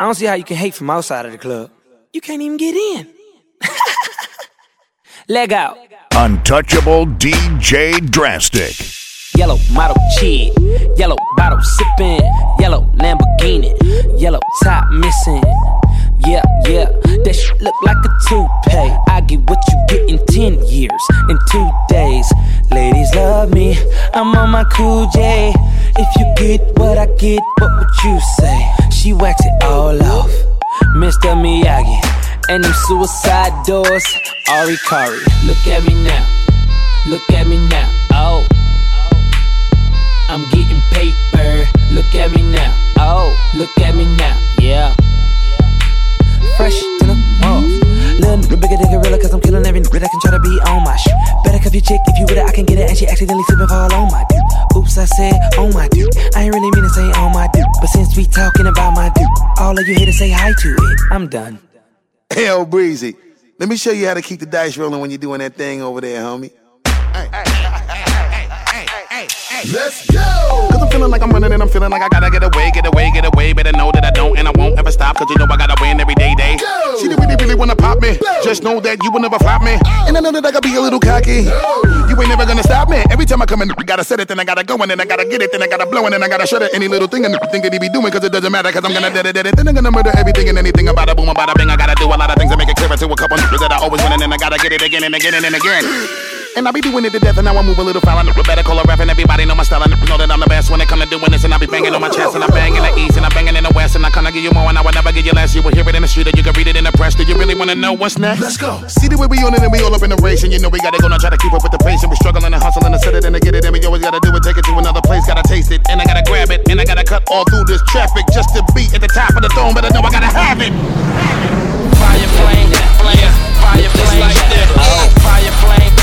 I don't see how you can hate from outside of the club. You can't even get in. Leg out. Untouchable DJ Drastic. Yellow model chick, yellow bottle sipping, yellow Lamborghini, yellow top missing. Yeah, yeah, that shit look like a toupee. I get what you get in 10 years, in two days. Ladies love me, I'm on my cool J. If you get what I get, what would you say? She wax it all off, Mr. Miyagi. And them suicide doors, Ari Kari. Look at me now, look at me now, oh. I'm getting paper, look at me now, oh. Look at me now, yeah. Fresh to the off. Little nigga bigger than gorilla, cause I'm killing every nigga that can try to be on my shit. Better cuff your chick if you with it, I can get it, and she accidentally slip and fall on my all of you here to say hi to it. I'm done. Hell, Breezy. Let me show you how to keep the dice rolling when you're doing that thing over there, homie. Let's go! I'm feeling like I'm running and I'm feeling like I gotta get away, get away, get away. Better know that I don't and I won't ever stop. Cause you know I gotta win every day, day. Go! She really, really wanna pop me. Just know that you will never flop me. And I know that I gotta be a little cocky. You ain't never gonna stop me. Every time I come in, I gotta set it, then I gotta go, and then I gotta get it, then I gotta blow, and then I gotta shut it. Any little thing and think that he be doing, cause it doesn't matter, cause I'm gonna dead it, dead it. Then I'm gonna murder everything and anything about a boom, about a bing. I gotta do a lot of things to make it clearer to a couple niggas that I always win, and then I gotta get it again and again and again. And I be doing it to death, and now I move a little foul. I know better call a rap, and everybody know my style. I know that I'm the best when it come to doing this, and I be banging on my chest, and I bang in the east, and I'm banging in the west, and I kinda give you more, and I would never give you less. You will hear it in the street, or you can read it in the press. Do you really wanna know what's next? Let's go. See the way we on it, and we all up in the race, and you know we gotta go now, try to keep up with the pace, and we struggling and hustling to set it and to get it, and we always gotta do it, take it to another place, gotta taste it, and I gotta grab it, and I gotta cut all through this traffic just to be at the top of the throne, but I know I gotta have it. Fire flame, flame, fire flame, like that. Oh. Fire flame, flame,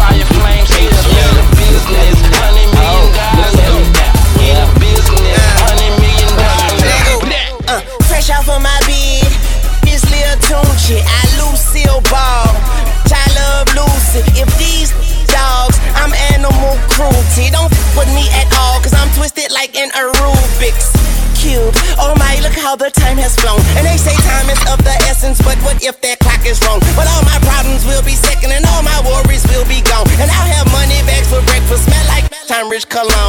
fire flame, shit. The business, hundred million dollars. Yeah, the business, hundred million dollars. Uh, fresh off of my bed, this Tunchi, I Lucille Ball, love Lucy. If these dogs, I'm animal cruelty. Don't f with me at all, cause I'm twisted like a Rubik's cube. Oh my, look how the time has flown. And they say time is of the essence, but what if that time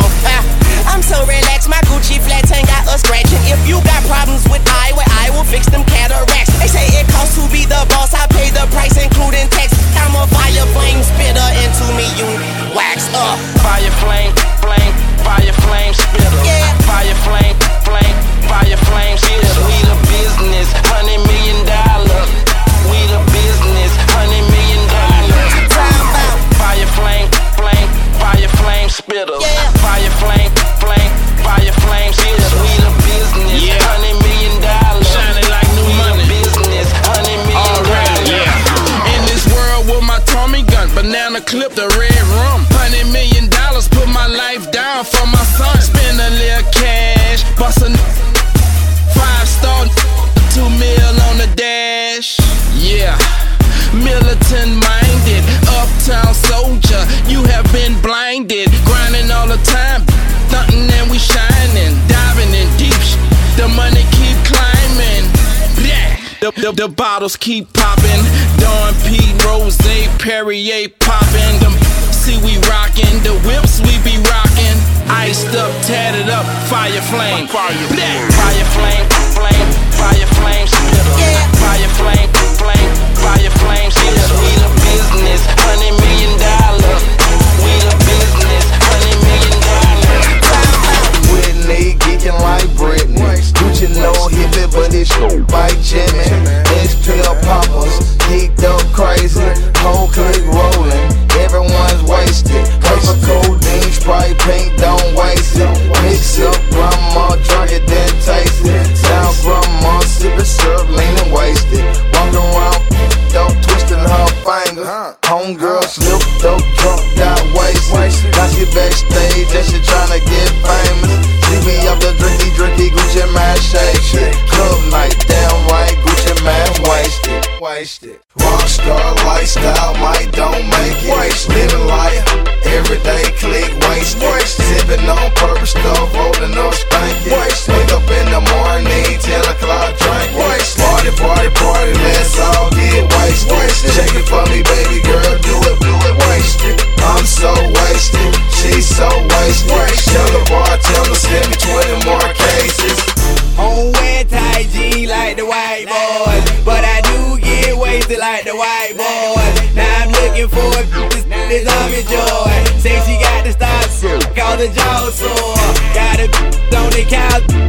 The, the, bottles keep popping. Dom P, Rose, Perrier popping. Them see we rocking. The whips we be rocking. Iced up, tatted up, fire flame. Fire flame. Fire flame, flame, fire flame, Wasted. Rockstar lifestyle, might don't on the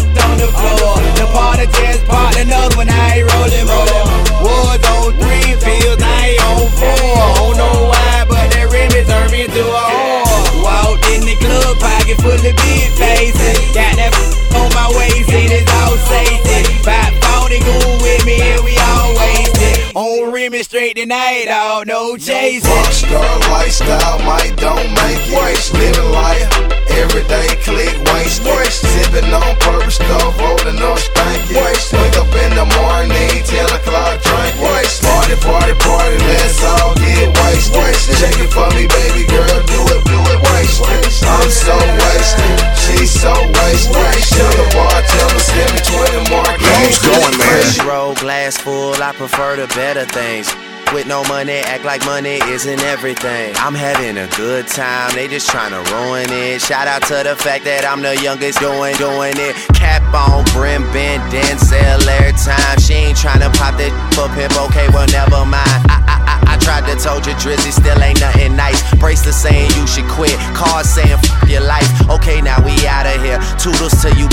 Roll glass full, I prefer the better things. With no money, act like money isn't everything. I'm having a good time, they just trying to ruin it. Shout out to the fact that I'm the youngest doing, doing it. Cap on, brim bend, Denzel every time. She ain't trying to pop that for pimp, okay, well, never mind. I, I, I, I tried to told you, Drizzy still ain't nothing nice. Bracelet saying you should quit, cars saying f your life. Okay, now we out of here. Toodles to you.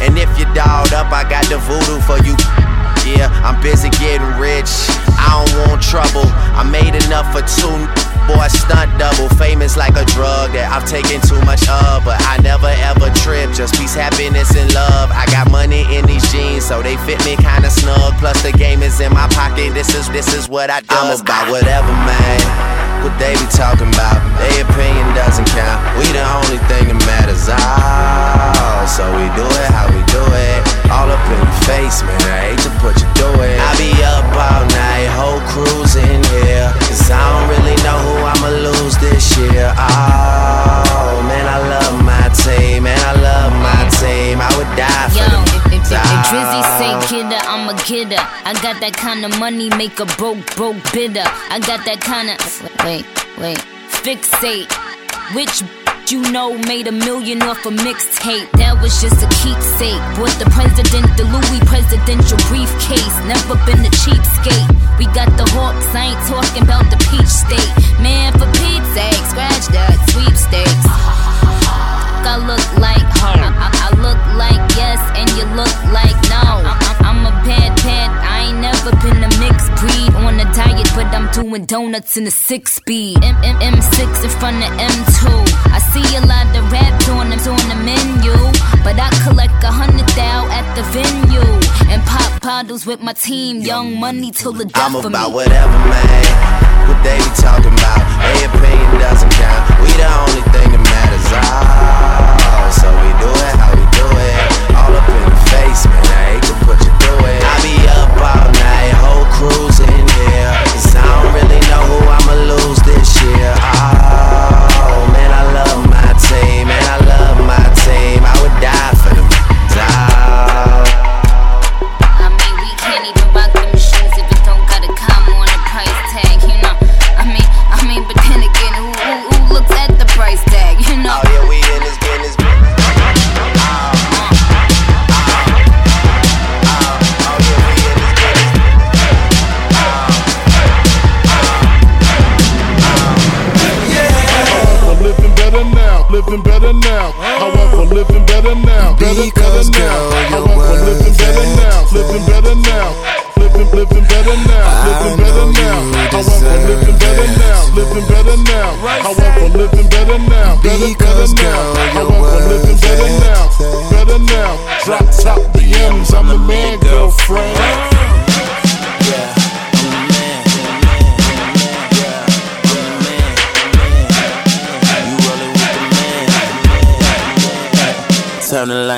And if you dolled up, I got the voodoo for you. Yeah, I'm busy getting rich. I don't want trouble. I made enough for two. Boy, stunt double. Famous like a drug that I've taken too much of. But I never ever trip. Just peace, happiness, and love. I got money in these jeans, so they fit me kinda snug. Plus, the game is in my pocket. This is this is what I do. I'm about whatever, man. What they be talking about, their opinion doesn't count. We the only thing that matters. Oh, so we do it how we do it. All up in your face, man. I hate to put you through it. I be up all night, whole crew's in here. Cause I don't really know who I'ma lose this year. Oh, man, I love my team, man. I love my team. I would die for Yo, them. if, if, if, if Drizzy say kidder, I'm a kidder. I got that kind of money, make a broke, broke bidder. I got that kind of. Wait, wait. Fixate. Which you know made a million off a mixtape? That was just a keepsake. Bought the president the Louis presidential briefcase. Never been a cheapskate. We got the hawks, I ain't talking about the peach state. Doing donuts in a six speed. M M M6 in front of M2. I see a lot of rap on them on the menu, but I collect a hundred thou at the venue and pop bottles with my team. Young money till the death I'm about me. whatever, man. What they be talking about, their opinion doesn't count. We the only thing that matters. Oh, so we do it how we do it. All up in your face, man. I hate to put you through it. I be up all night, in here. Cause I don't really know who I'ma lose this year. Oh,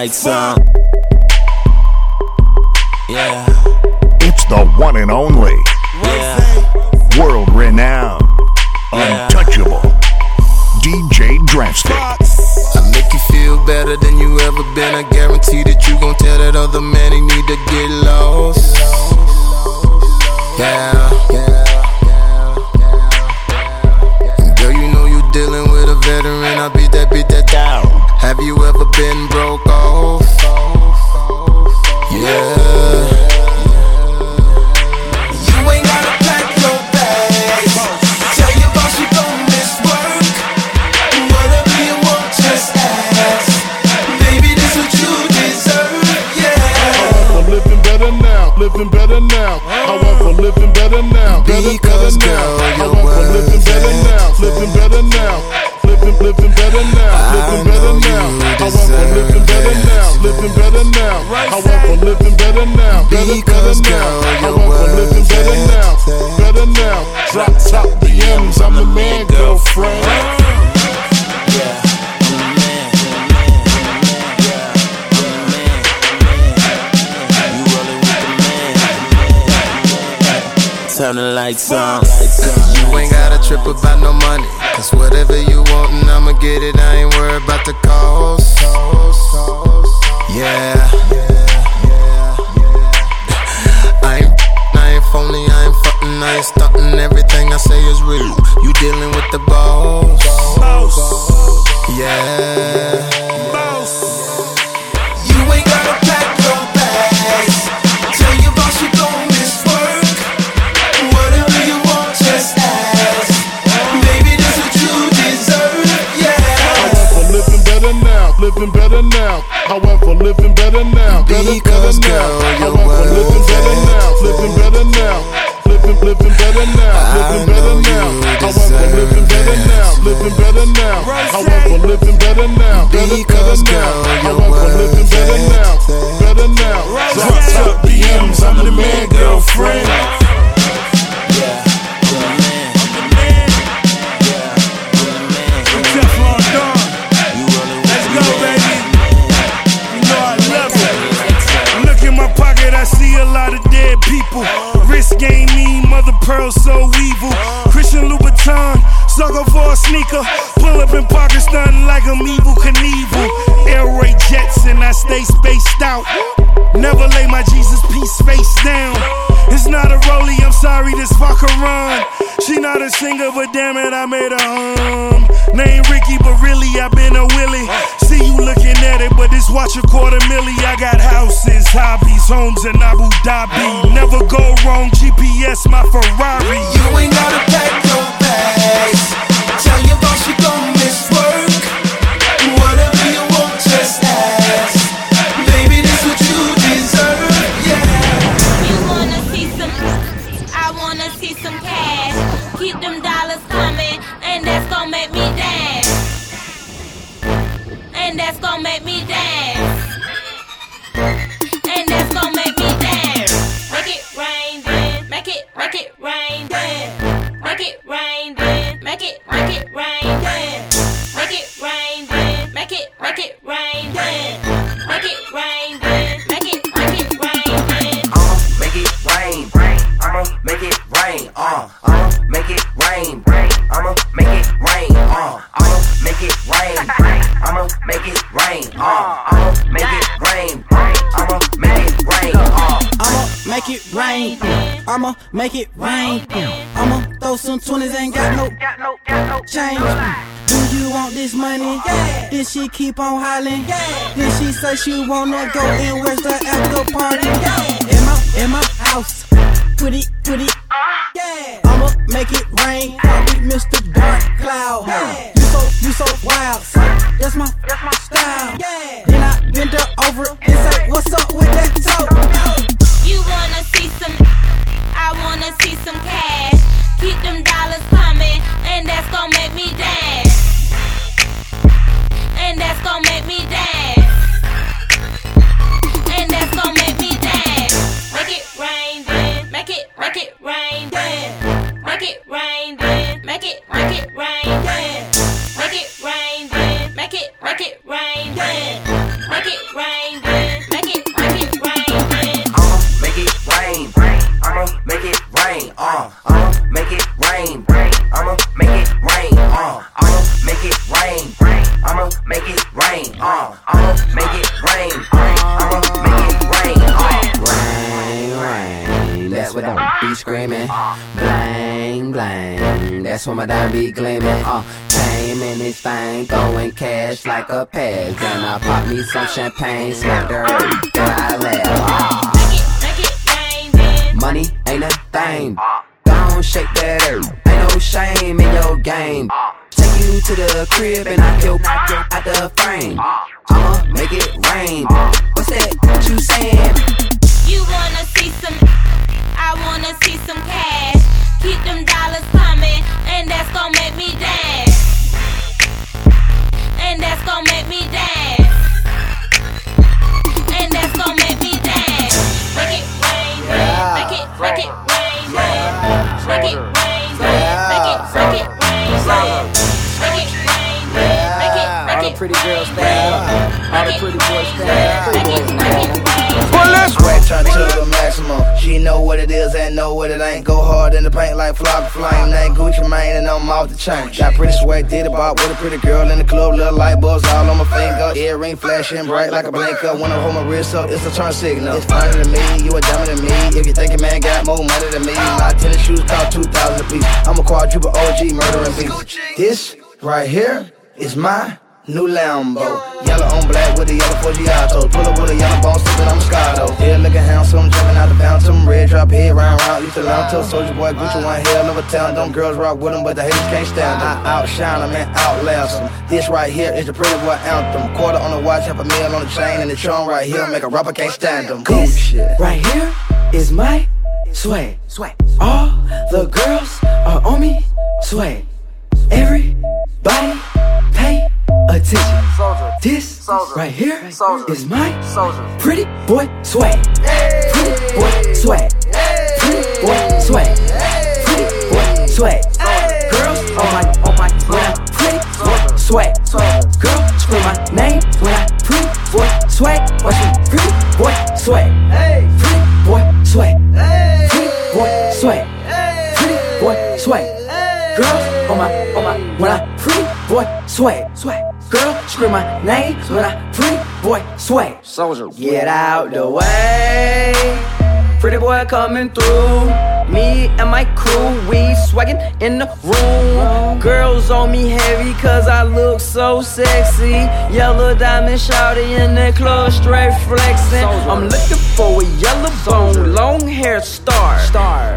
lights on. Yeah, It's the one and only, yeah. world renowned, untouchable, DJ Drastic. I make you feel better than you ever been. I guarantee that you gon' tell that other man he need to get lost. Yeah. Girl, you know you dealing with a veteran. I beat that, beat that down. Have you ever been broke off? Turn the lights on. You ain't gotta trip about no money. Cause whatever you want, and I'ma get it. I ain't worried about the cost. Yeah. I ain't, I ain't phony, I ain't fucking, I ain't stunting. Everything I say is real. You dealing with the boss. Yeah. Better now. I went for living better now, better, Because, better girl, now. I your went living better and now, living better now. Living, living better now, living better now. you I living deserve better it. now, living better now. I went living better now, better, better Because, now. girl, out. Never lay my Jesus piece face down. It's not a rollie, I'm sorry, this fucker run. She not a singer, but damn it, I made her hum. Name Ricky, but really I been a Willie. See you looking at it, but this watch a quarter milli. I got houses, hobbies, homes in Abu Dhabi. Never go wrong, GPS my Ferrari. You ain't gotta pack your bags. Tell your boss you gon' I'ma make it rain. I'ma throw some 20s, ain't got no change. Do you want this money? Yeah. Then she keep on hollering. Yeah. Then she say she wanna go and where's the after party? Yeah. In my in my house, put it put it. Yeah. I'ma make it rain. I'll be Mr. Dark Cloud. Yeah. You so you so wild. That's my that's my style. Yeah. Then I bend her over and say, What's up with that toe? Wanna see some cash. Keep them dollars coming, and that's gonna make me dance. Screaming. Blang, blang, that's when my dime be gleaming. Uh, came in this thing, throwing cash like a pass. Then I pop me some champagne, smack the earth, then I laugh. Uh, money ain't a thing. Don't shake that earth, ain't no shame in your game. Take you to the crib and knock your out the frame. I'ma make it rain. What's that? What you saying? You wanna see some? I wanna see some cash. Keep them dollars coming, and that's gonna make me dance. And that's gonna make me dance. Know what it ain't. Go hard in the paint like Flocka Flame. Name Gucci Mane and I'm off the chain. Got pretty swag, did bop with a pretty girl in the club. Little light bulbs all on my finger. Earring flashing bright like a blinker. When I hold my wrist up, it's a turn signal. It's funny to me, you a diamond than me. If you think a man got more money than me, my tennis shoes cost 2,000 a piece. I'm a quadruple OG murdering people. This right here is my New Lambo, yellow on black with the yellow Forgiato. Pull up with a yellow bone, sippin' on Moscato. Still looking handsome, jumping out the phantom. Red drop head, round round. Used to long to Soulja Boy, Gucci one hell of a town. Them girls rock with them, but the haters can't stand them. I outshine them and outlast them. This right here is the pretty boy anthem. Quarter on the watch, half a meal on the chain, and the charm right here make a rapper can't stand them. Cool shit. Right here is my swag. Swag. All the girls are on me. Swag. Everybody pay attention. Soulja. This right here is my pretty boy swag. Pretty boy swag. Pretty boy swag. Pretty boy swag. Girls on my on oh my when I pretty boy swag. Girl scream my name when I pretty boy swag. Watch me pretty boy swag. Pretty boy swag. Pretty boy swag. Pretty boy swag. Girls on my on my when I pretty boy swag. Swag. Girl, scream my name when I pretty boy swag. Soulja, get out the way. Pretty boy coming through. Me and my crew, we swaggin' in the room. Girls on me heavy cause I look so sexy. Yellow diamond shouty in the club, straight flexin'. I'm looking for a yellow bone, long hair star.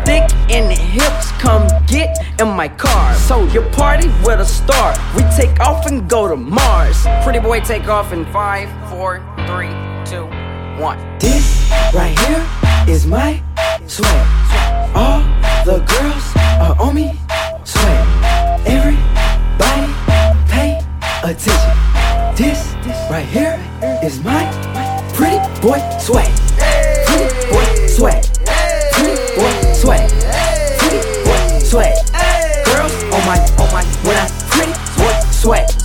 Thick in the hips, come get in my car. So you party with a star. We take off and go to Mars. Pretty boy take off in five, four, three, two, one. This right here is my swag. All the girls are on me. Swag. Everybody pay attention. This right here is my pretty boy swag. Pretty boy swag. Pretty boy swag. Pretty boy swag. Girls on my on my when I pretty boy swag.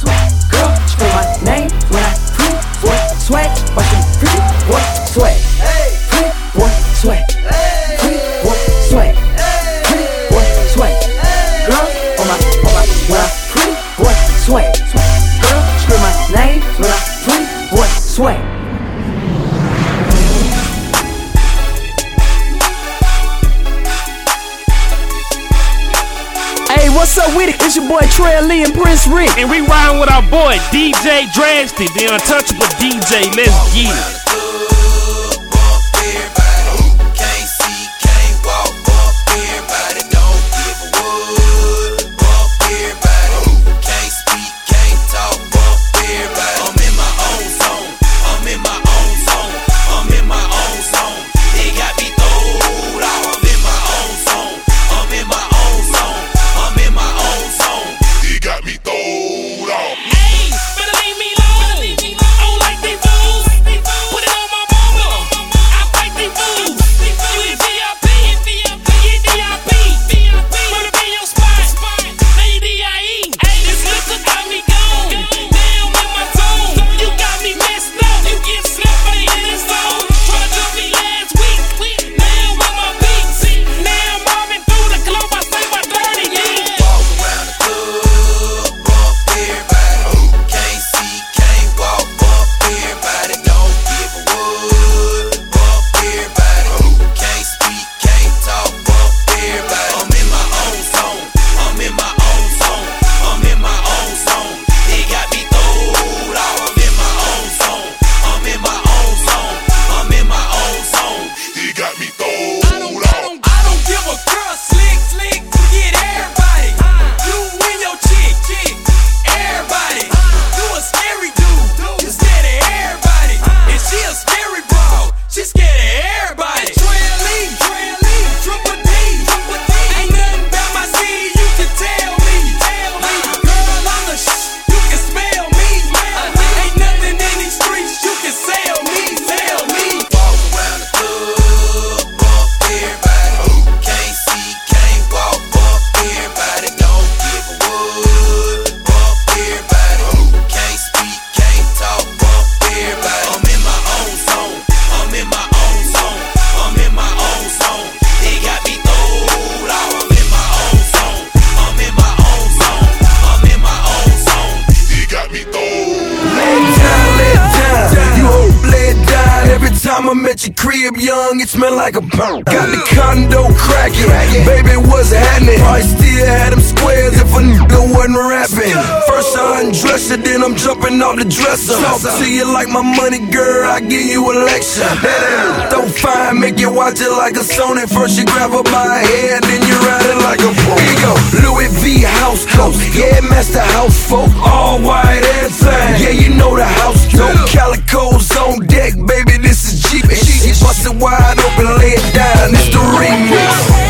Lee and Prince Rick. And we riding with our boy DJ Drastic, the untouchable DJ. Let's get it. She. It smelled like a pound. Got the condo cracking, baby, what's happening? I still had them squares if a nigga wasn't rapping. First I undress you, then I'm jumping off the dresser. Talk to you like my money, girl, I give you a lecture. Don't fine, make you watch it like a Sony. First you grab her by her hair, then you ride it like a pro. Here you go, Louis V house coat, yeah, master house folk, all white and fine. Yeah, you know the house dope, calicoes on deck, baby, this is Jeep. Bust it wide open, lay it down, it's the remix.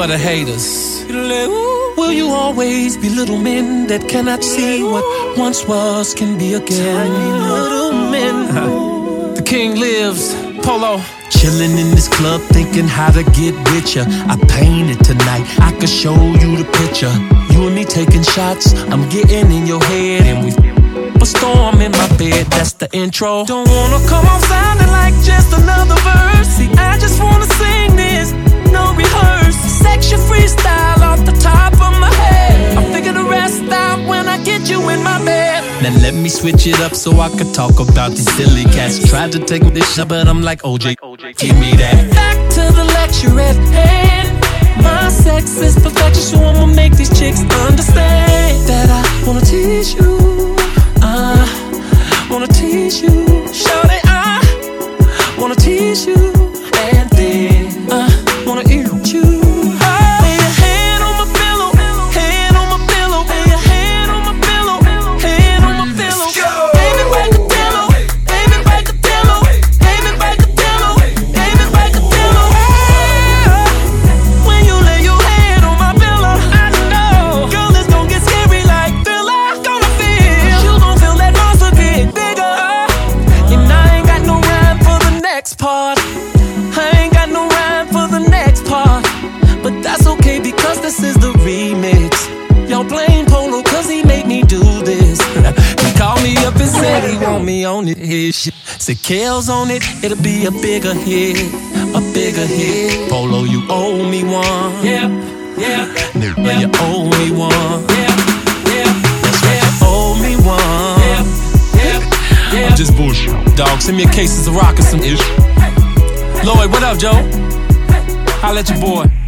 For the haters. Will you always be little men that cannot see what once was can be again? little men. the king lives, Polo. Chillin' in this club, thinking how to get with ya. I painted tonight, I could show you the picture. You and me taking shots, I'm getting in your head, and we a storm in my bed. That's the intro. Don't wanna come off sounding like just another verse. See, I just wanna sing this, no rehearse section freestyle off the top of my head. I figure the rest out when I get you in my bed. Now let me switch it up so I can talk about these silly cats. Tried to take this shit, but I'm like OJ, give me that. Back to the lecture at hand. My sex is perfection, so I'ma make these chicks understand that I wanna tease you. I wanna tease you. Shout it, I wanna tease you. It. Say Kale's on it, it'll be a bigger hit, a bigger hit. Polo, you owe me one. Yeah, yeah. Nigga, yeah. you owe me one. Yeah, yeah. That's right, you owe me one. Yeah, yeah. yeah. I'm just bullshit. Dog, send me a case of rock and some ish. Lloyd, what up, Joe? Holla at your boy.